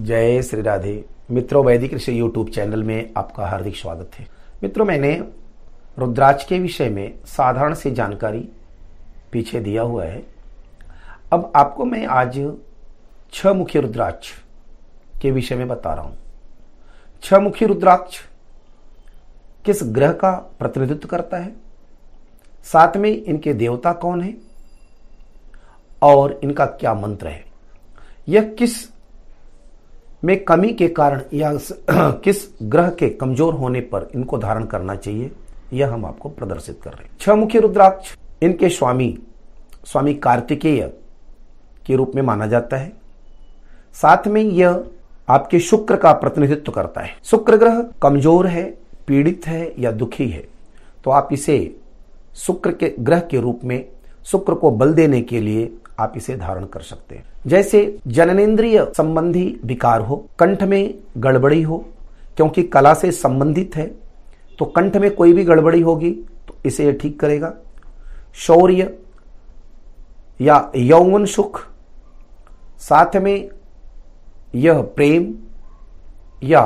जय श्री राधे। मित्रों, वैदिक ऋषि यूट्यूब चैनल में आपका हार्दिक स्वागत है। मित्रों, मैंने रुद्राक्ष के विषय में साधारण सी जानकारी पीछे दिया हुआ है। अब आपको मैं आज छह मुखी रुद्राक्ष के विषय में बता रहा हूँ। छह मुखी रुद्राक्ष किस ग्रह का प्रतिनिधित्व करता है? साथ में इनके देवता कौन है? और इनका क्या मंत्र है? यह किस में कमी के कारण या किस ग्रह के कमज़ोर होने पर इनको धारण करना चाहिए, यह हम आपको प्रदर्शित कर रहे हैं। छह मुखी रुद्राक्ष, इनके स्वामी स्वामी कार्तिकेय के रूप में माना जाता है। साथ में यह आपके शुक्र का प्रतिनिधित्व करता है। शुक्र ग्रह कमज़ोर है, पीड़ित है या दुखी है तो आप इसे शुक्र के, ग्रह के रूप में, शुक्र को बल देने के लिए आप इसे धारण कर सकते हैं। जैसे जननेन्द्रिय संबंधी विकार हो, कंठ में गड़बड़ी हो, क्योंकि कला से संबंधित है तो कंठ में कोई भी गड़बड़ी होगी तो इसे यह ठीक करेगा। शौर्य या यौवन सुख, साथ में यह प्रेम या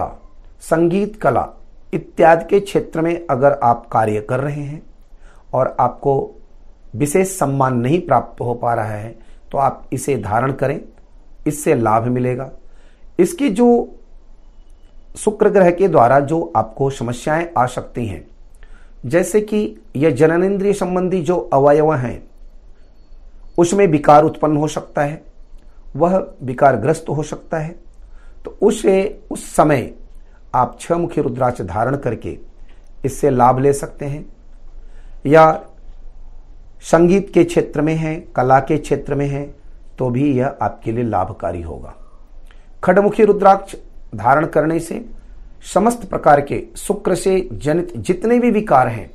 संगीत, कला इत्यादि के क्षेत्र में अगर आप कार्य कर रहे हैं और आपको विशेष सम्मान नहीं प्राप्त हो पा रहा है तो आप इसे धारण करें, इससे लाभ मिलेगा। इसकी जो शुक्र ग्रह के द्वारा जो आपको समस्याएँ आ सकती हैं, जैसे कि यह जननेन्द्रिय संबंधी जो अवयव हैं, उसमें विकार उत्पन्न हो सकता है, वह विकारग्रस्त हो सकता है तो उसे, उस समय आप छह मुखी रुद्राक्ष धारण करके इससे लाभ ले सकते हैं। या संगीत के क्षेत्र में है, कला के क्षेत्र में है तो भी यह आपके लिए लाभकारी होगा। खडमुखी रुद्राक्ष धारण करने से समस्त प्रकार के शुक्र से जनित जितने भी विकार हैं,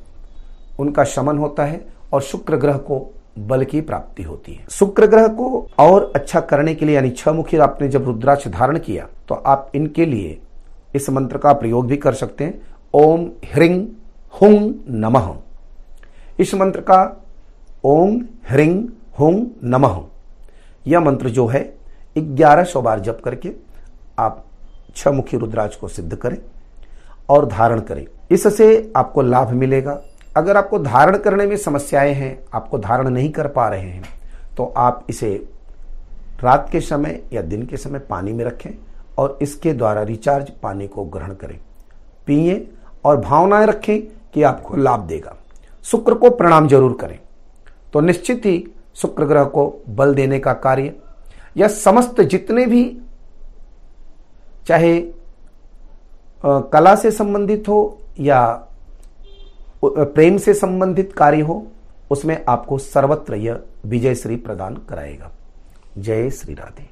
उनका शमन होता है और शुक्र ग्रह को बल की प्राप्ति होती है। शुक्र ग्रह को और अच्छा करने के लिए यानी छह मुखी आपने जब रुद्राक्ष धारण किया तो आप इनके लिए इस मंत्र का प्रयोग भी कर सकते हैं। ओम ह्रिंग हुंग नमः। इस मंत्र का ओम ह्रिंग हुंग नमः। यह मंत्र जो है, ग्यारह सौ बार जप करके आप छह मुखी रुद्राज को सिद्ध करें और धारण करें। इससे आपको लाभ मिलेगा। अगर आपको धारण करने में समस्याएँ हैं, आपको धारण नहीं कर पा रहे हैं तो आप इसे रात के समय या दिन के समय पानी में रखें और इसके द्वारा रिचार्ज पानी को ग्रहण करें। पिए और भावनाएँ रखें कि आपको लाभ देगा। शुक्र को प्रणाम ज़रूर करें। तो निश्चित ही शुक्र ग्रह को बल देने का कार्य या समस्त जितने भी चाहे कला से संबंधित हो या प्रेम से संबंधित कार्य हो, उसमें आपको सर्वत्र यह विजय श्री प्रदान कराएगा। जय श्री राधे।